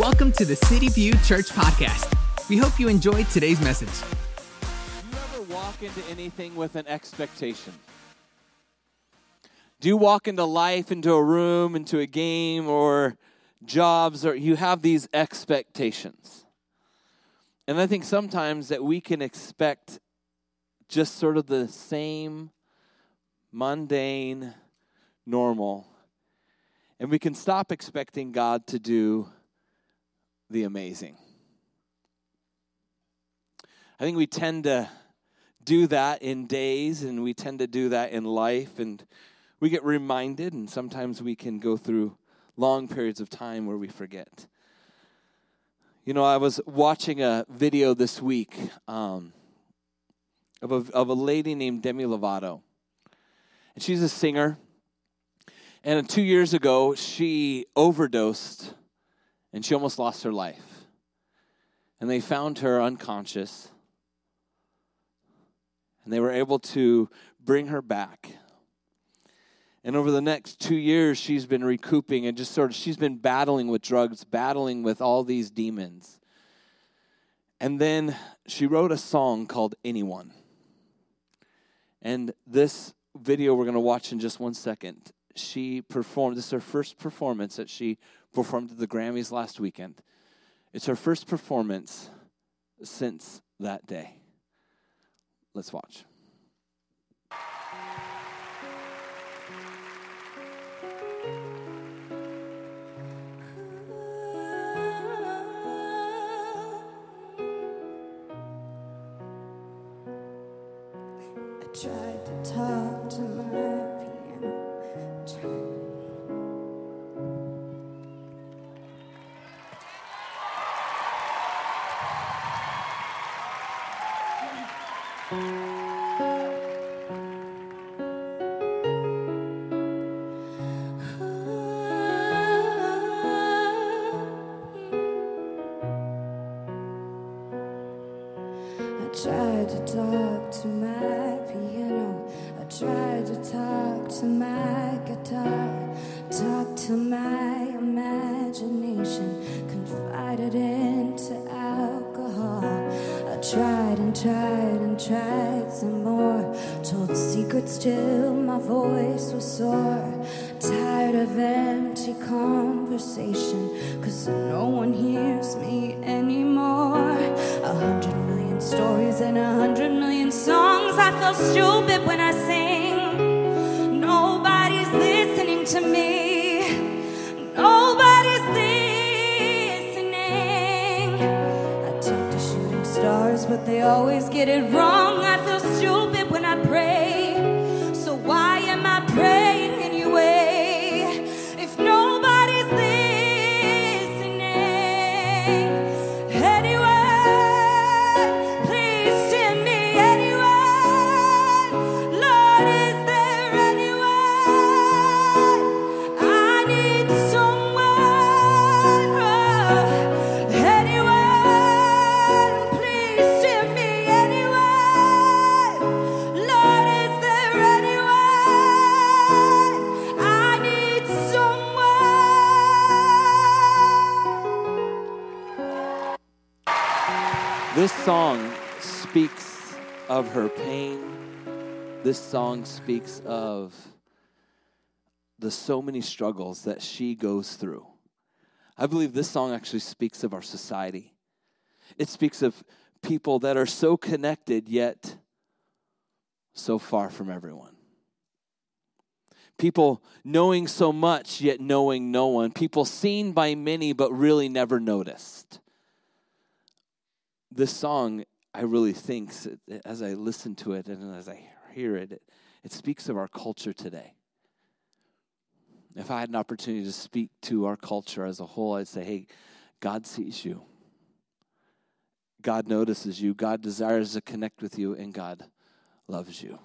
Welcome to the City View Church Podcast. We hope you enjoyed today's message. Do you ever walk into anything with an expectation? Do you walk into life, into a room, into a game, or jobs, or you have these expectations? And I think sometimes that we can expect just sort of the same mundane, normal, and we can stop expecting God to do the amazing. I think we tend to do that in days and we tend to do that in life and we get reminded and sometimes we can go through long periods of time where we forget. You know, I was watching a video this week um, of, a, of a lady named Demi Lovato. And she's a singer. And two years ago, she overdosed and she almost lost her life. And they found her unconscious. And they were able to bring her back. And over the next two years, she's been recouping and just sort of, she's been battling with drugs, battling with all these demons. And then she wrote a song called Anyone. And this video we're going to watch in just one second, she performed, this is her first performance that she performed at the Grammys last weekend. It's her first performance since that day. Let's watch. Voice was sore. Tired of empty conversation. Cause no one hears me anymore. A hundred million stories and a hundred million songs. I feel stupid when I This song speaks of the so many struggles that she goes through. I believe this song actually speaks of our society. It speaks of people that are so connected yet so far from everyone. People knowing so much yet knowing no one. People seen by many but really never noticed this song, I really think, as I listen to it and as I hear it, it, it speaks of our culture today. If I had an opportunity to speak to our culture as a whole, I'd say, hey, God sees you. God notices you. God desires to connect with you, and God loves you.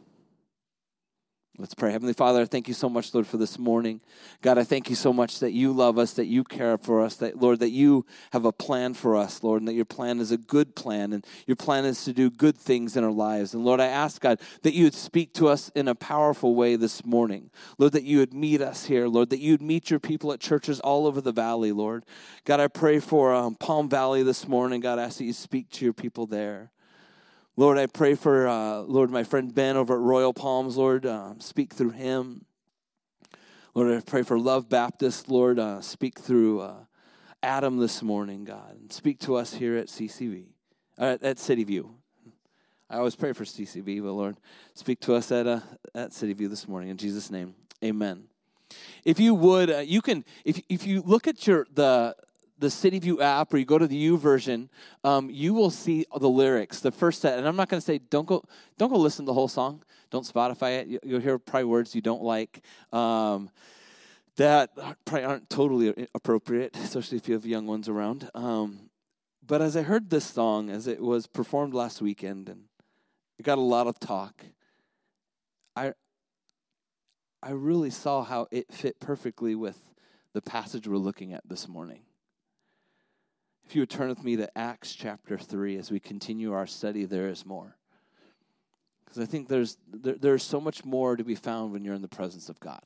Let's pray. Heavenly Father, I thank you so much, Lord, for this morning. God, I thank you so much that you love us, that you care for us, that, Lord, that you have a plan for us, Lord, and that your plan is a good plan, and your plan is to do good things in our lives. And Lord, I ask, God, that you would speak to us in a powerful way this morning. Lord, that you would meet us here, Lord, that you would meet your people at churches all over the valley, Lord. God, I pray for um, Palm Valley this morning. God, I ask that you speak to your people there. Lord, I pray for, uh, Lord, my friend Ben over at Royal Palms, Lord, uh, speak through him. Lord, I pray for Love Baptist, Lord, uh, speak through uh, Adam this morning, God, and speak to us here at CCV, uh, at City View. I always pray for CCV, but Lord, speak to us at, uh, at City View this morning. In Jesus' name, amen. If you would, uh, you can, if, if you look at your, the, the City View app or you go to the YouVersion, um, you will see the lyrics, the first set. And I'm not going to say don't go don't go listen to the whole song. Don't Spotify it. You'll hear probably words you don't like. Um, that probably aren't totally appropriate, especially if you have young ones around. Um, but as I heard this song, as it was performed last weekend, and it got a lot of talk, I I really saw how it fit perfectly with the passage we're looking at this morning. If you would turn with me to Acts chapter 3 as we continue our study, there is more. Because I think there's, there, there's so much more to be found when you're in the presence of God.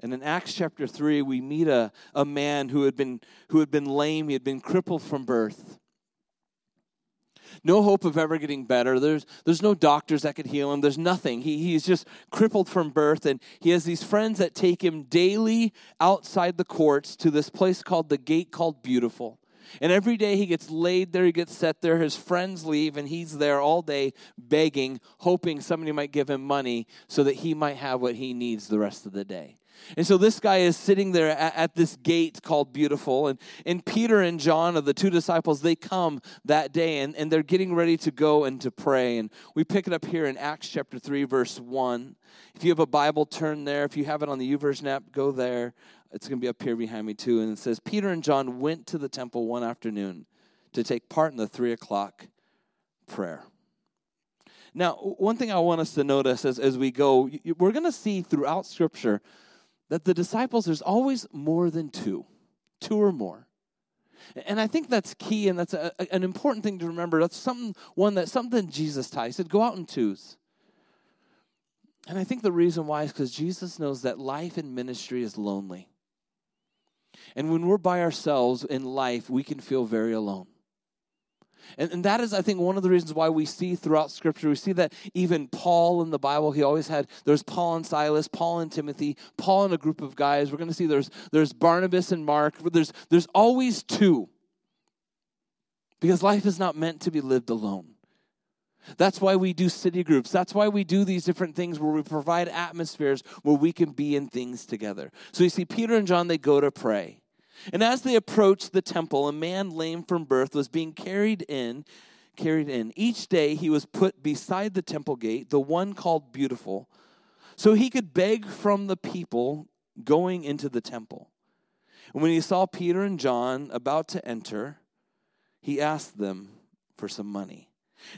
And in Acts chapter 3, we meet a, a man who had, been, who had been lame, he had been crippled from birth no hope of ever getting better. There's, there's no doctors that could heal him. There's nothing. He, he's just crippled from birth. And he has these friends that take him daily outside the courts to this place called the Gate called Beautiful. And every day he gets laid there, he gets set there. His friends leave, and he's there all day begging, hoping somebody might give him money so that he might have what he needs the rest of the day. And so this guy is sitting there at, at, this gate called Beautiful. And, and Peter and John, of the two disciples, they come that day and, and they're getting ready to go and to pray. And we pick it up here in Acts chapter 3, verse 1. If you have a Bible, turn there. If you have it on the YouVersion app, go there. It's going to be up here behind me too. And it says, Peter and John went to the temple one afternoon to take part in the 3 o'clock prayer. Now, one thing I want us to notice as, as we go, we're going to see throughout Scripture that the disciples, there's always more than two, two or more. And I think that's key, and that's a, an important thing to remember. That's something one that something Jesus taught. He said, "Go out in twos." And I think the reason why is because Jesus knows that life and ministry is lonely. And when we're by ourselves in life, we can feel very alone. And, and that is, I think, one of the reasons why we see throughout Scripture, we see that even Paul in the Bible, he always had, there's Paul and Silas, Paul and Timothy, Paul and a group of guys. We're going to see there's, there's Barnabas and Mark. There's, there's always two. Because life is not meant to be lived alone. That's why we do city groups. That's why we do these different things where we provide atmospheres where we can be in things together. So you see, Peter and John, they go to pray. And as they approached the temple, a man lame from birth was being carried in, carried in. Each day he was put beside the temple gate, the one called Beautiful, so he could beg from the people going into the temple. And when he saw Peter and John about to enter, he asked them for some money.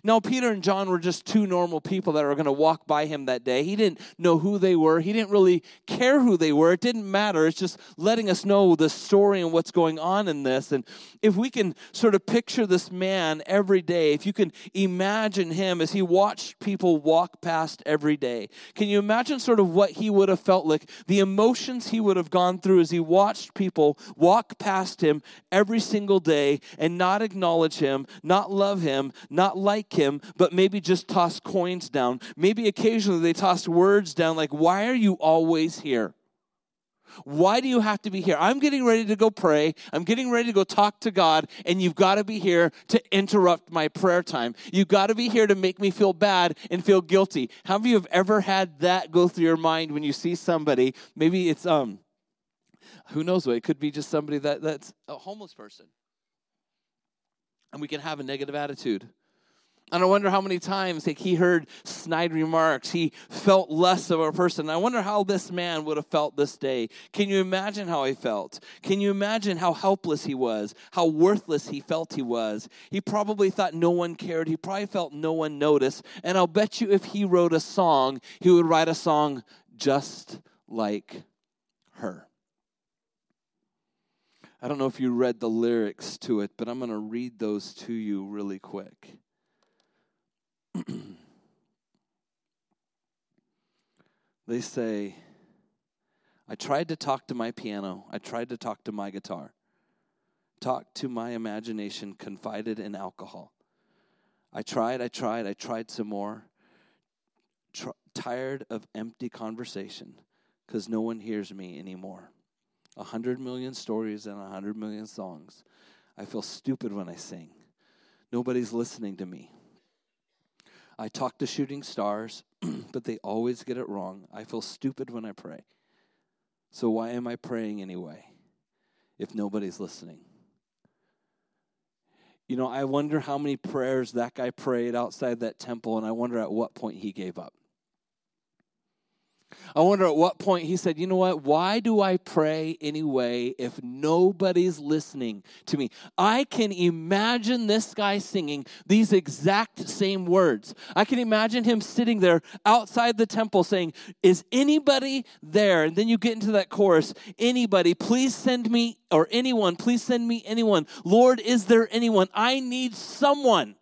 Now, Peter and John were just two normal people that were going to walk by him that day. He didn't know who they were. He didn't really care who they were. It didn't matter. It's just letting us know the story and what's going on in this. And if we can sort of picture this man every day, if you can imagine him as he watched people walk past every day, can you imagine sort of what he would have felt like, the emotions he would have gone through as he watched people walk past him every single day and not acknowledge him, not love him, not like like him, but maybe just toss coins down. Maybe occasionally they toss words down like, Why are you always here? Why do you have to be here? I'm getting ready to go pray. I'm getting ready to go talk to God, and you've got to be here to interrupt my prayer time. You've got to be here to make me feel bad and feel guilty. How many of you have ever had that go through your mind when you see somebody? Maybe it's um who knows what? It could be just somebody that, that's a homeless person. And we can have a negative attitude And I wonder how many times like, he heard snide remarks. He felt less of a person. I wonder how this man would have felt this day. Can you imagine how he felt? Can you imagine how helpless he was? How worthless he felt he was? He probably thought no one cared. He probably felt no one noticed. And I'll bet you if he wrote a song, he would write a song just like her. I don't know if you read the lyrics to it, but I'm going to read those to you really quick. they say, I tried to talk to my piano, I tried to talk to my guitar, talked to my imagination, confided in alcohol. I tried, I tried, I tried some more. Tr- tired of empty conversation because no one hears me anymore. A hundred million stories and a hundred million songs. I feel stupid when I sing. Nobody's listening to me. I talk to shooting stars, but they always get it wrong. I feel stupid when I pray. So why am I praying anyway if nobody's listening? You know, I wonder how many prayers that guy prayed outside that temple, and I wonder at what point he gave up. I wonder at what point he said, You know what? Why do I pray anyway if nobody's listening to me? I can imagine this guy singing these exact same words. I can imagine him sitting there outside the temple saying, Is anybody there? And then you get into that chorus, Anybody, please send me, or anyone, please send me anyone. Lord, is there anyone? I need someone.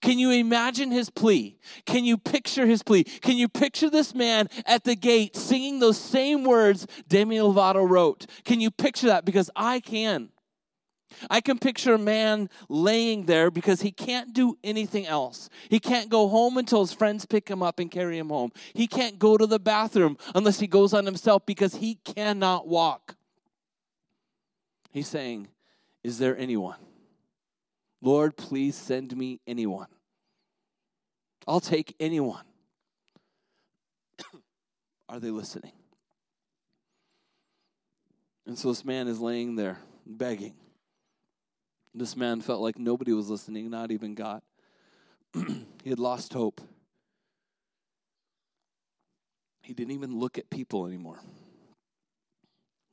Can you imagine his plea? Can you picture his plea? Can you picture this man at the gate singing those same words Demi Lovato wrote? Can you picture that? Because I can. I can picture a man laying there because he can't do anything else. He can't go home until his friends pick him up and carry him home. He can't go to the bathroom unless he goes on himself because he cannot walk. He's saying, Is there anyone? Lord, please send me anyone. I'll take anyone. Are they listening? And so this man is laying there begging. This man felt like nobody was listening, not even God. he had lost hope. He didn't even look at people anymore.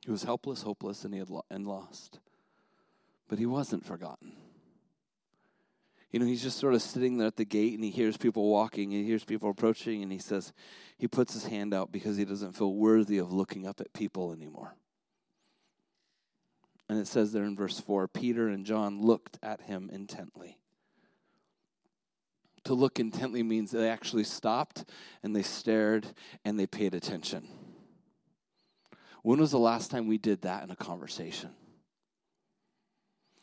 He was helpless, hopeless, and he had lo- and lost. But he wasn't forgotten you know, he's just sort of sitting there at the gate and he hears people walking, and he hears people approaching, and he says, he puts his hand out because he doesn't feel worthy of looking up at people anymore. And it says there in verse 4 Peter and John looked at him intently. To look intently means they actually stopped and they stared and they paid attention. When was the last time we did that in a conversation?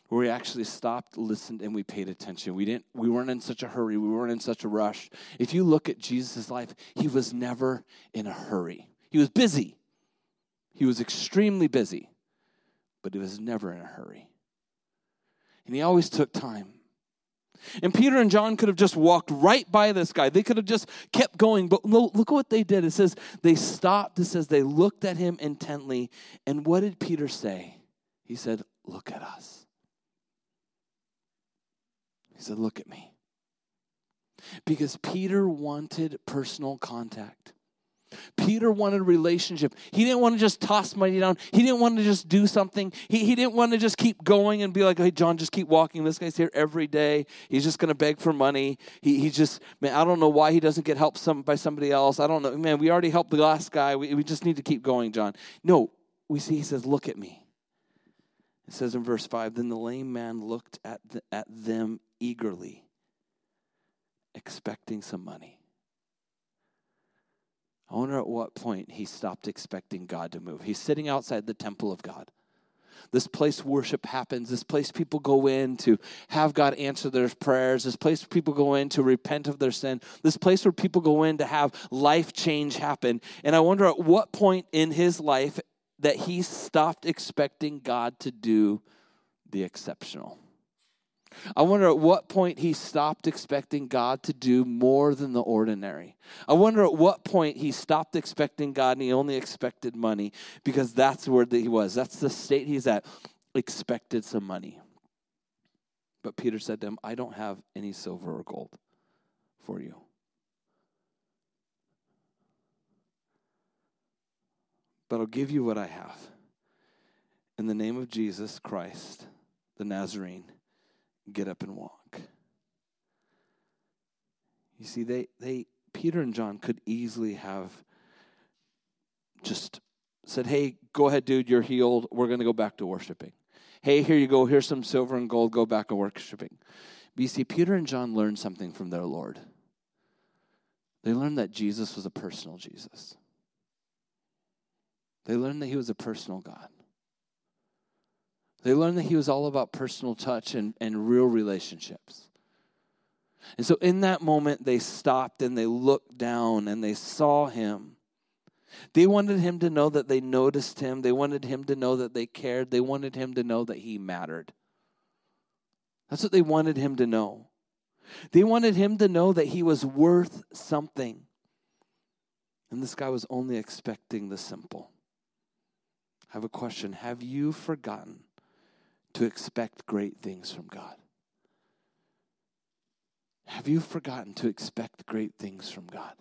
Where we actually stopped, listened, and we paid attention. We didn't we weren't in such a hurry, we weren't in such a rush. If you look at Jesus' life, he was never in a hurry. He was busy. He was extremely busy, but he was never in a hurry. And he always took time. And Peter and John could have just walked right by this guy. They could have just kept going. But look what they did. It says they stopped. It says they looked at him intently. And what did Peter say? He said, Look at us. He said, Look at me. Because Peter wanted personal contact. Peter wanted a relationship. He didn't want to just toss money down. He didn't want to just do something. He, he didn't want to just keep going and be like, hey, John, just keep walking. This guy's here every day. He's just going to beg for money. He, he just, man, I don't know why he doesn't get help some, by somebody else. I don't know. Man, we already helped the last guy. We, we just need to keep going, John. No, we see he says, look at me. It says in verse 5 Then the lame man looked at, the, at them eagerly, expecting some money. I wonder at what point he stopped expecting God to move. He's sitting outside the temple of God. This place worship happens. This place people go in to have God answer their prayers. This place people go in to repent of their sin. This place where people go in to have life change happen. And I wonder at what point in his life that he stopped expecting God to do the exceptional. I wonder at what point he stopped expecting God to do more than the ordinary. I wonder at what point he stopped expecting God and he only expected money because that's where he was. That's the state he's at. Expected some money. But Peter said to him, I don't have any silver or gold. for you. But I'll give you what I have. In the name of Jesus Christ, the Nazarene, get up and walk. You see, they, they Peter and John could easily have just said, Hey, go ahead, dude, you're healed. We're going to go back to worshiping. Hey, here you go. Here's some silver and gold. Go back to worshiping. But you see, Peter and John learned something from their Lord. They learned that Jesus was a personal Jesus. They learned that he was a personal God. They learned that he was all about personal touch and, and real relationships. And so in that moment, they stopped and they looked down and they saw him. They wanted him to know that they noticed him. They wanted him to know that they cared. They wanted him to know that he mattered. That's what they wanted him to know. They wanted him to know that he was worth something. And this guy was only expecting the simple. I have a question. Have you forgotten to expect great things from God? Have you forgotten to expect great things from God?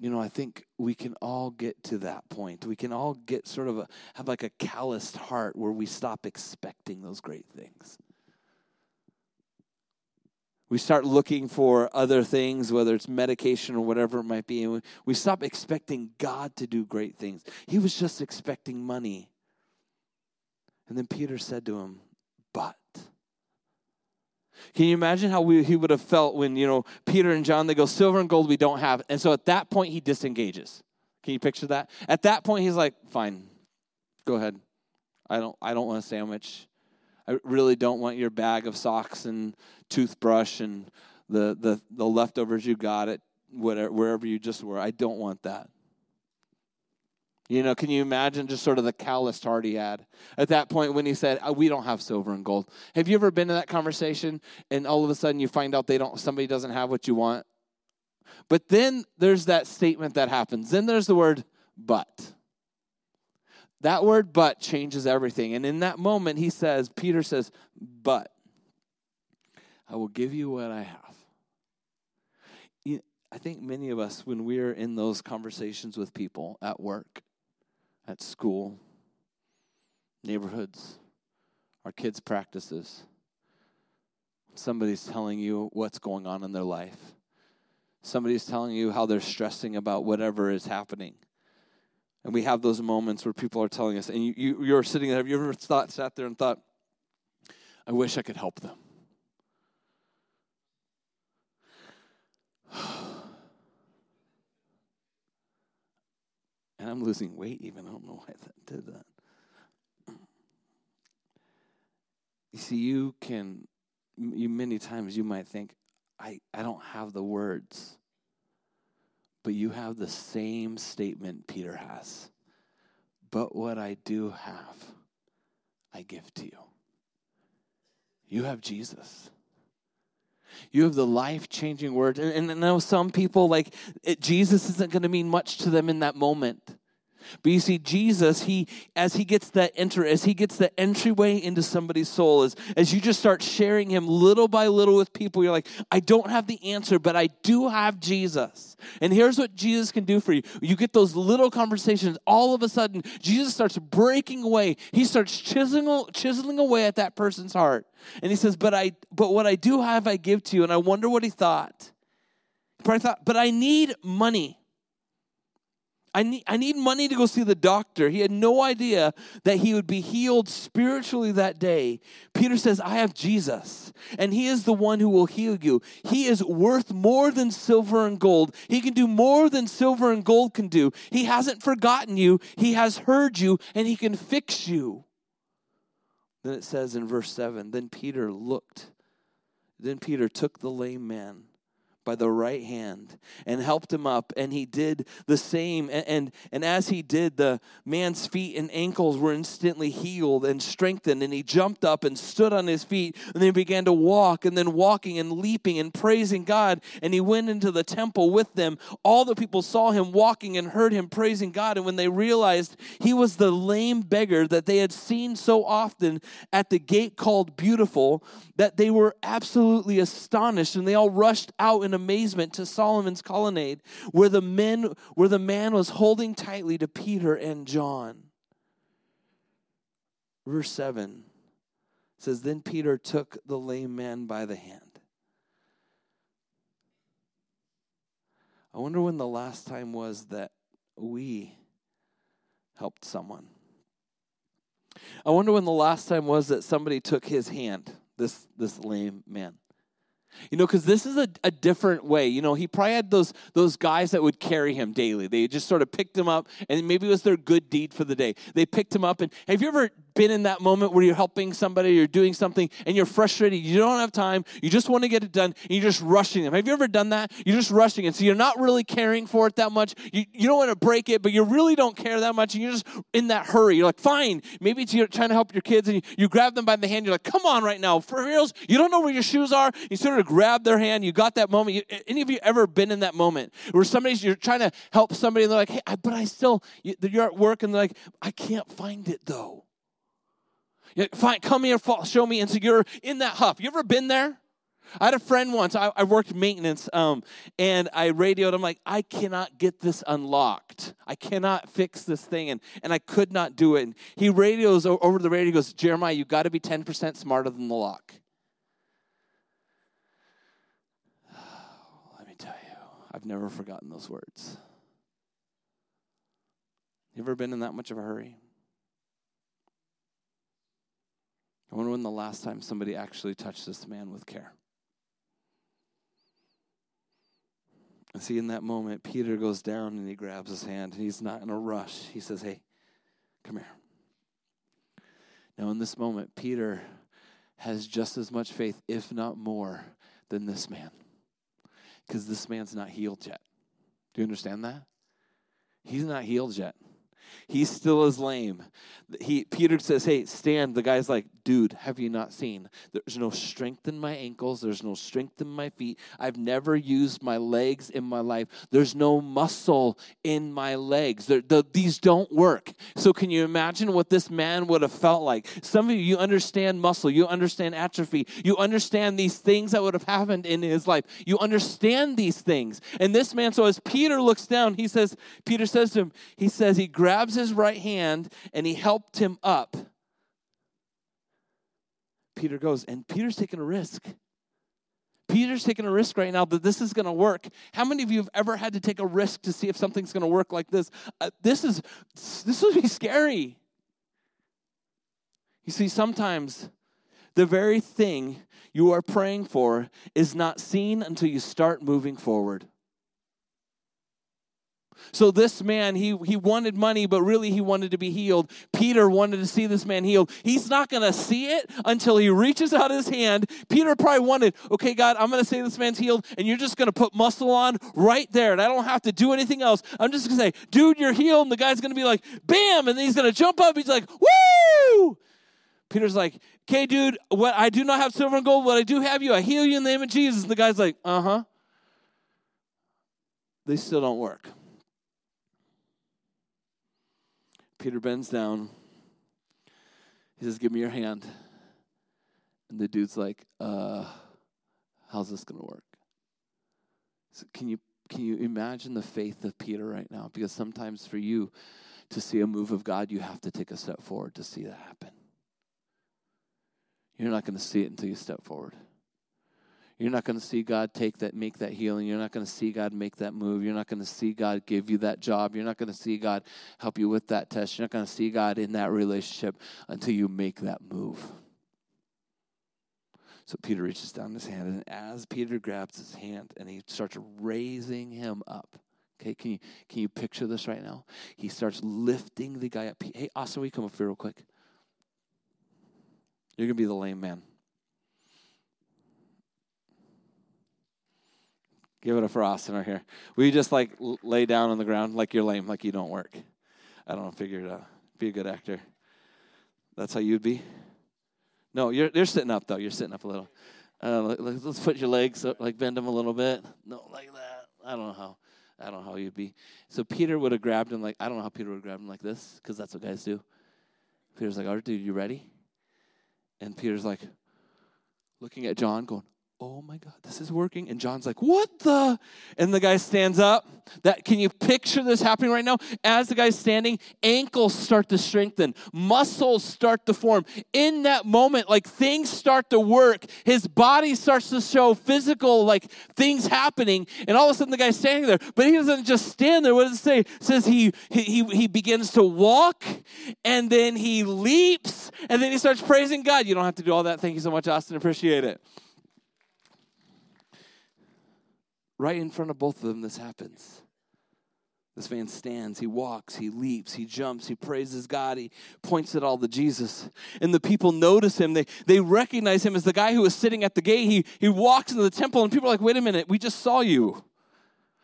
You know, I think we can all get to that point. We can all get sort of a, have like a calloused heart where we stop expecting those great things. We start looking for other things, whether it's medication or whatever it might be, and we, stop expecting God to do great things. He was just expecting money. And then Peter said to him, But can you imagine how we, he would have felt when, you know, Peter and John, they go, silver and gold we don't have. And so at that point, he disengages. Can you picture that? At that point, he's like, fine, go ahead. I don't, I don't want a sandwich. I really don't want your bag of socks and toothbrush and the, the, the leftovers you got at whatever, wherever you just were. I don't want that. You know, can you imagine just sort of the calloused heart he had at that point when he said, oh, "We don't have silver and gold." Have you ever been in that conversation and all of a sudden you find out they don't, somebody doesn't have what you want? But then there's that statement that happens. Then there's the word "but." That word "but" changes everything. And in that moment, he says, Peter says, "But I will give you what I have." I think many of us, when we're in those conversations with people at work, at school, neighborhoods, our kids' practices. Somebody's telling you what's going on in their life. Somebody's telling you how they're stressing about whatever is happening. And we have those moments where people are telling us, and you, you, you're sitting there. Have you ever thought, sat there and thought, I wish I could help them? And I'm losing weight even. I don't know why that did that. You see, you can, you many times you might think, I, I don't have the words. But you have the same statement Peter has. But what I do have, I give to you. You have Jesus. You have the life changing word. And, and I know some people, like, it, Jesus isn't going to mean much to them in that moment. But you see, Jesus, he as he gets that enter, as he gets the entryway into somebody's soul, as, as you just start sharing him little by little with people, you're like, I don't have the answer, but I do have Jesus. And here's what Jesus can do for you. You get those little conversations, all of a sudden, Jesus starts breaking away. He starts chiseling, chiseling away at that person's heart. And he says, But I but what I do have I give to you. And I wonder what he thought. But I thought, but I need money. I need, I need money to go see the doctor. He had no idea that he would be healed spiritually that day. Peter says, I have Jesus, and he is the one who will heal you. He is worth more than silver and gold. He can do more than silver and gold can do. He hasn't forgotten you, he has heard you, and he can fix you. Then it says in verse 7 Then Peter looked. Then Peter took the lame man by the right hand and helped him up. And he did the same. And, and and as he did the man's feet and ankles were instantly healed and strengthened. And he jumped up and stood on his feet. And then began to walk and then walking and leaping and praising God. And he went into the temple with them. All the people saw him walking and heard him praising God. And when they realized he was the lame beggar that they had seen so often at the gate called beautiful that they were absolutely astonished. And they all rushed out in amazement to Solomon's colonnade where the men where the man was holding tightly to Peter and John. Verse 7 says then Peter took the lame man by the hand. I wonder when the last time was that we helped someone. I wonder when the last time was that somebody took his hand, this this lame man. You know, because this is a, a different way. You know, he probably had those those guys that would carry him daily. They just sort of picked him up, and maybe it was their good deed for the day. They picked him up, and have you ever been in that moment where you're helping somebody, you're doing something, and you're frustrated, you don't have time, you just want to get it done, and you're just rushing them. Have you ever done that? You're just rushing it. So you're not really caring for it that much. You, you don't want to break it, but you really don't care that much, and you're just in that hurry. You're like, fine. Maybe it's you're trying to help your kids, and you, you grab them by the hand. You're like, come on right now. For reals, you don't know where your shoes are. You sort of grab their hand. You got that moment. Any of you ever been in that moment where somebody's, you're trying to help somebody, and they're like, hey, but I still, you're at work, and they're like, I can't find it though. you Fine, come here, show me. And so you're in that huff. You ever been there? I had a friend once, I, I worked maintenance, um, and I radioed, I'm like, I cannot get this unlocked. I cannot fix this thing. And, and I could not do it. And he radios over the radio, goes, Jeremiah, you got to be 10% smarter than the lock. Let me tell you, I've never forgotten those words. You ever been in that much of a hurry? I wonder when the last time somebody actually touched this man with care. And see, in that moment, Peter goes down and he grabs his hand, and he's not in a rush. He says, Hey, come here. Now, in this moment, Peter has just as much faith, if not more, than this man. Because this man's not healed yet. Do you understand that? He's not healed yet. He still is lame. He Peter says, "Hey, stand." The guy's like, "Dude, have you not seen? There's no strength in my ankles. There's no strength in my feet. I've never used my legs in my life. There's no muscle in my legs. The, these don't work." So, can you imagine what this man would have felt like? Some of you, you understand muscle. You understand atrophy. You understand these things that would have happened in his life. You understand these things. And this man, so as Peter looks down, he says, Peter says to him, he says he grabs his right hand and he helped him up. Peter goes, and Peter's taking a risk. Peter's taking a risk right now that this is going to work. How many of you have ever had to take a risk to see if something's going to work like this? Uh, this is this would be scary. You see, sometimes the very thing you are praying for is not seen until you start moving forward. So this man, he, he wanted money, but really he wanted to be healed. Peter wanted to see this man healed. He's not going to see it until he reaches out his hand. Peter probably wanted, okay, God, I'm going to say this man's healed, and you're just going to put muscle on right there, and I don't have to do anything else. I'm just going to say, dude, you're healed, and the guy's going to be like, bam, and then he's going to jump up. He's like, woo! Peter's like, okay, dude, what I do not have silver and gold, what I do have you, I heal you in the name of Jesus. And the guy's like, uh huh. They still don't work. Peter bends down. He says, Give me your hand. And the dude's like, uh, how's this gonna work? So can you can you imagine the faith of Peter right now? Because sometimes for you to see a move of God, you have to take a step forward to see that happen. You're not going to see it until you step forward. You're not going to see God take that, make that healing. You're not going to see God make that move. You're not going to see God give you that job. You're not going to see God help you with that test. You're not going to see God in that relationship until you make that move. So Peter reaches down his hand, and as Peter grabs his hand and he starts raising him up, okay, can you can you picture this right now? He starts lifting the guy up. Hey, Austin, will you come up here real quick? You're gonna be the lame man. Give it up for Austin right here. Will you just like lay down on the ground like you're lame, like you don't work? I don't know, figure it out. Be a good actor. That's how you'd be? No, you're, you're sitting up though. You're sitting up a little. Uh, let, us put your legs, up, like bend them a little bit. No, like that. I don't know how. I don't know how you'd be. So Peter would have grabbed him like, I don't know how Peter would have grabbed him like this, because that's what guys do. Peter's like, all right, dude, you ready? And Peter's like, looking at John, going, oh my god this is working. And john's like what the? And the guy stands up that can you picture this happening right now? As the guy's standing ankles start to strengthen muscles start to form. In that moment like things start to work. His body starts to show physical like things happening. And all of a sudden the guy's standing there but he doesn't just stand there. What does it say? It says he he he begins to walk and then he leaps and then he starts praising god. You don't have to do all that. Thank you so much austin. Appreciate it Right in front of both of them, this happens. This man stands, he walks, he leaps, he jumps, he praises God, he points it all to Jesus. And the people notice him. They, they recognize him as the guy who was sitting at the gate. He, he walks into the temple, and people are like, wait a minute, we just saw you.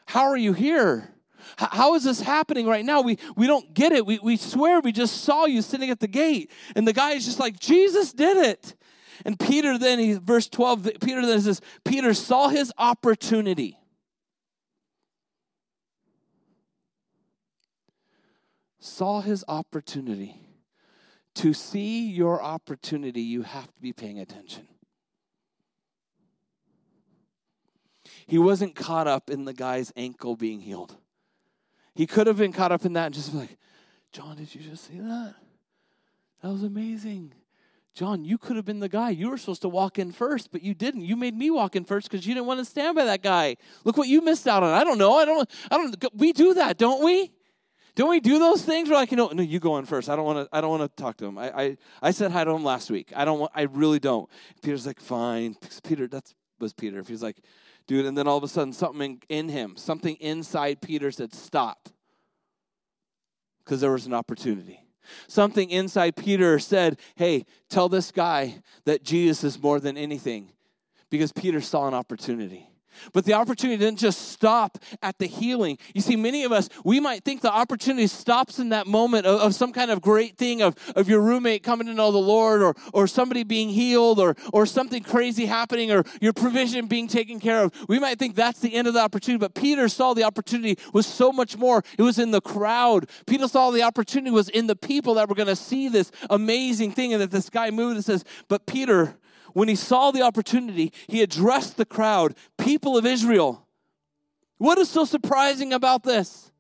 How are you here? how is this happening right now? We, we don't get it. We, we swear we just saw you sitting at the gate. And the guy is just like, Jesus did it. And Peter then, he, verse 12, Peter then says, Peter saw his opportunity. Saw his opportunity. To see your opportunity, you have to be paying attention. He wasn't caught up in the guy's ankle being healed. He could have been caught up in that and just be like, John, did you just see that? That was amazing. John, you could have been the guy. You were supposed to walk in first, but you didn't. You made me walk in first because you didn't want to stand by that guy. Look what you missed out on. I don't know. I don't. I don't. We do that, don't we? Don't we do those things? We're like, you know, no, you go in first. I don't want to. I don't want to talk to him. I, I, I said hi to him last week. I don't want. I really don't. Peter's like, fine. Peter, that was Peter. If he's like, dude, and then all of a sudden, something in, in him, something inside Peter said, stop, because there was an opportunity. Something inside Peter said, hey, tell this guy that Jesus is more than anything, because Peter saw an opportunity. But the opportunity didn't just stop at the healing. You see, many of us, we might think the opportunity stops in that moment of, of, some kind of great thing of, of your roommate coming to know the Lord or, or somebody being healed or, or something crazy happening or your provision being taken care of. We might think that's the end of the opportunity, but Peter saw the opportunity was so much more. It was in the crowd. Peter saw the opportunity was in the people that were going to see this amazing thing and that this guy moved and says, but Peter, when he saw the opportunity, he addressed the crowd, people of Israel. What is so surprising about this?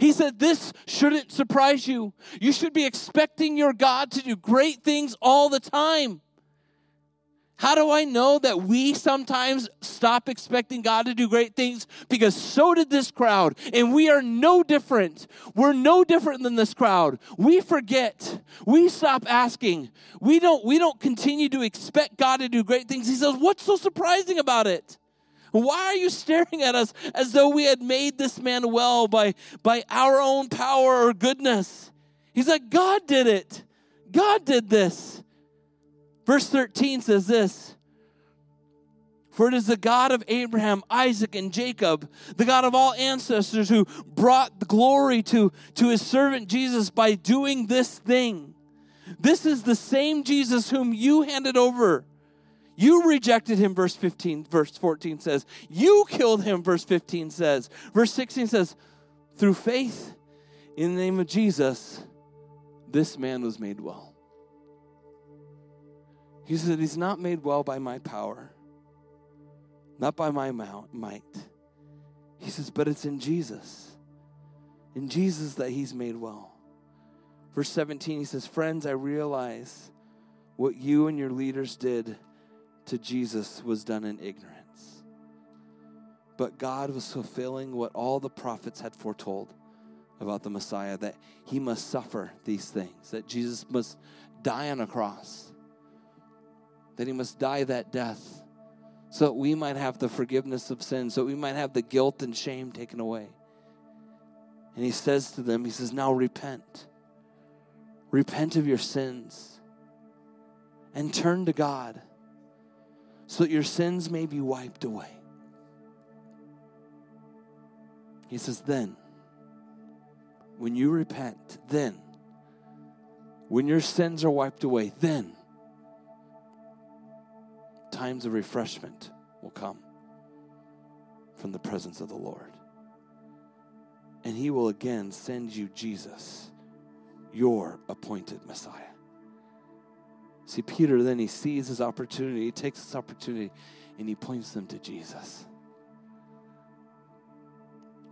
He said, This shouldn't surprise you. You should be expecting your God to do great things all the time. How do I know that we sometimes stop expecting God to do great things? Because so did this crowd, and we are no different. We're no different than this crowd. We forget. We stop asking. We don't we don't continue to expect God to do great things. He says, "What's so surprising about it?" Why are you staring at us as though we had made this man well by, by our own power or goodness? He's like, God did it. God did this. Verse 13 says this For it is the God of Abraham, Isaac, and Jacob, the God of all ancestors, who brought glory to, to his servant Jesus by doing this thing. This is the same Jesus whom you handed over. You rejected him, verse 15, verse 14 says. You killed him, verse 15 says. Verse 16 says, through faith in the name of Jesus, this man was made well. He said, He's not made well by my power, not by my might. He says, But it's in Jesus. In Jesus that He's made well. Verse 17, he says, Friends, I realize what you and your leaders did to Jesus was done in ignorance. But God was fulfilling what all the prophets had foretold about the Messiah that he must suffer these things, that Jesus must die on a cross that he must die that death so that we might have the forgiveness of sins, so that we might have the guilt and shame taken away. And he says to them, He says, Now repent. Repent of your sins and turn to God so that your sins may be wiped away. He says, then, when you repent, then, when your sins are wiped away, then times of refreshment will come from the presence of the Lord. And he will again send you Jesus, your appointed Messiah. See, Peter then he sees his opportunity, he takes this opportunity, and he points them to Jesus.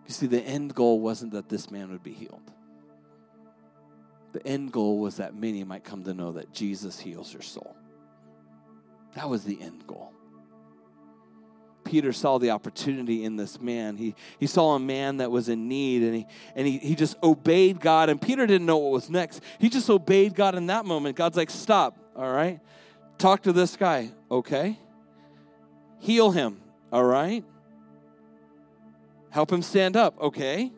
You see, the end goal wasn't that this man would be healed. The end goal was that many might come to know that Jesus heals your soul. That was the end goal. Peter saw the opportunity in this man. He, he saw a man that was in need and, he, and he, he just obeyed God. And Peter didn't know what was next. He just obeyed God in that moment. God's like, stop, all right? Talk to this guy, okay? Heal him, all right? Help him stand up, okay?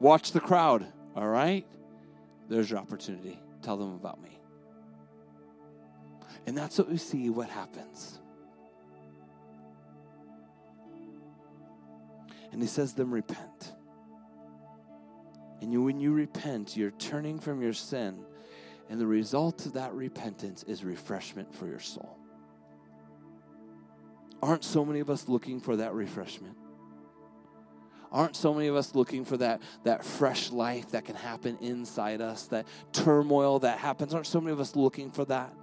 Watch the crowd, all right? There's your opportunity. Tell them about me. And that's what we see what happens. And he says, them repent. And you, when you repent, you're turning from your sin. And the result of that repentance is refreshment for your soul. Aren't so many of us looking for that refreshment? Aren't so many of us looking for that, that fresh life that can happen inside us, that turmoil that happens? Aren't so many of us looking for that?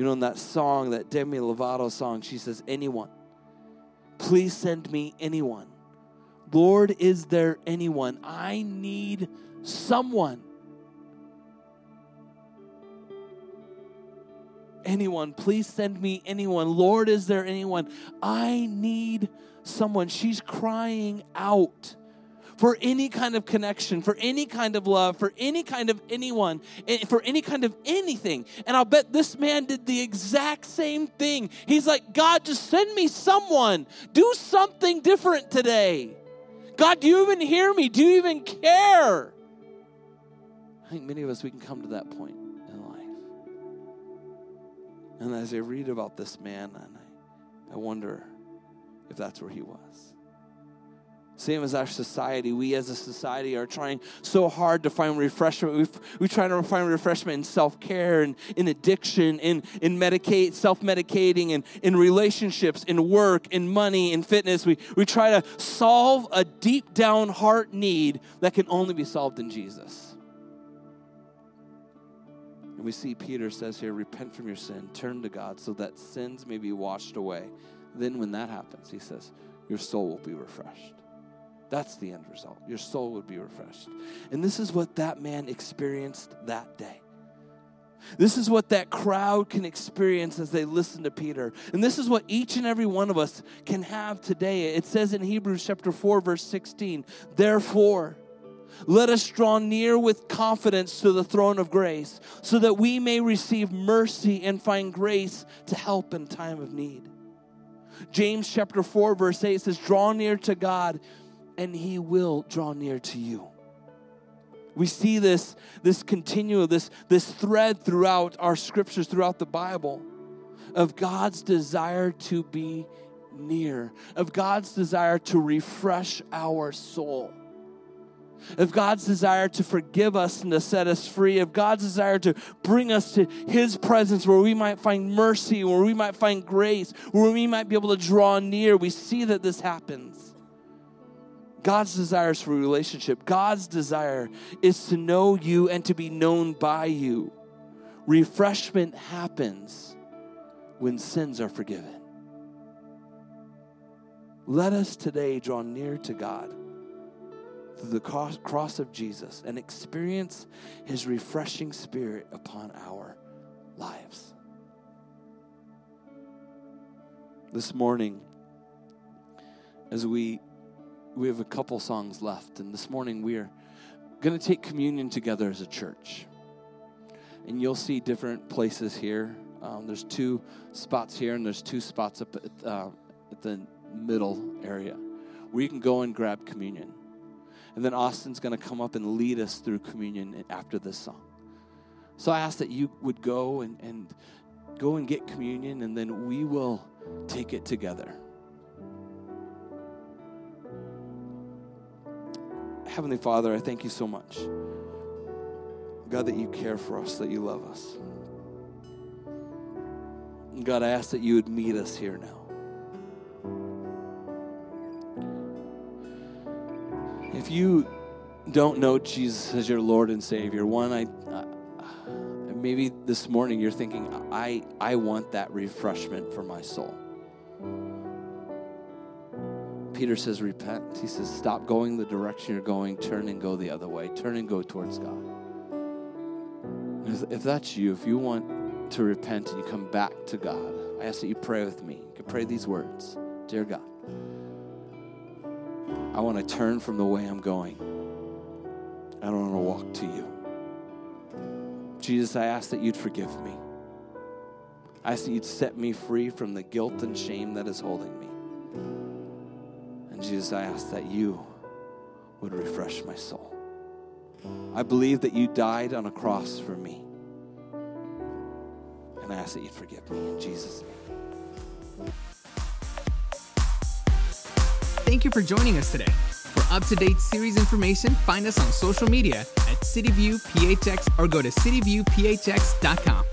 You know, in that song, that Demi Lovato song, she says, Anyone, please send me anyone. Lord, is there anyone? I need someone. Anyone, please send me anyone. Lord, is there anyone? I need someone. She's crying out for any kind of connection, for any kind of love, for any kind of anyone, eh, for any kind of anything. And I'll bet this man did the exact same thing. He's like, God, just send me someone. Do something different today. God, do you even hear me? Do you even care? I think many of us, we can come to that point in life. And as I read about this man, I, I wonder if that's where he was. Same as our society. We as a society are trying so hard to find refreshment. we we try to find refreshment in self care and in addiction, in, in medicate, self medicating, and in relationships, in work, in money, in fitness. We, we try to solve a deep down heart need that can only be solved in Jesus. And we see Peter says here, repent from your sin, turn to God so that sins may be washed away. Then, when that happens, he says, your soul will be refreshed. That's the end result. Your soul would be refreshed. And this is what that man experienced that day. This is what that crowd can experience as they listen to Peter. And this is what each and every one of us can have today. It says in Hebrews chapter 4 verse 16, "Therefore, let us draw near with confidence to the throne of grace, so that we may receive mercy and find grace to help in time of need." James chapter 4 verse 8 says, "Draw near to God, and he will draw near to you. We see this, this continual, this, this thread throughout our scriptures, throughout the Bible, of God's desire to be near, of God's desire to refresh our soul, of God's desire to forgive us and to set us free, of God's desire to bring us to His presence where we might find mercy, where we might find grace, where we might be able to draw near. We see that this happens. God's desire is for relationship. God's desire is to know you and to be known by you. Refreshment happens when sins are forgiven. Let us today draw near to God through the cross of Jesus and experience his refreshing spirit upon our lives. This morning, as we we have a couple songs left, and this morning we are going to take communion together as a church. And you'll see different places here. Um, there's two spots here, and there's two spots up at, uh, at the middle area where you can go and grab communion. And then Austin's going to come up and lead us through communion after this song. So I ask that you would go and, and go and get communion, and then we will take it together. Heavenly Father, I thank you so much. God, that you care for us, that you love us. God, I ask that you would meet us here now. If you don't know Jesus as your Lord and Savior, one, I, maybe this morning you're thinking, I, I want that refreshment for my soul. Peter says, repent. He says, stop going the direction you're going, turn and go the other way, turn and go towards God. If, that's you, if you want to repent and you come back to God, I ask that you pray with me. You can pray these words Dear God, I want to turn from the way I'm going. I don't want to walk to you. Jesus, I ask that you'd forgive me. I ask that you'd set me free from the guilt and shame that is holding me. And Jesus, I ask that you would refresh my soul. I believe that you died on a cross for me. And I ask that you'd forgive me in Jesus' name. Thank you for joining us today. For up to date series information, find us on social media at CityViewPHX or go to cityviewphx.com.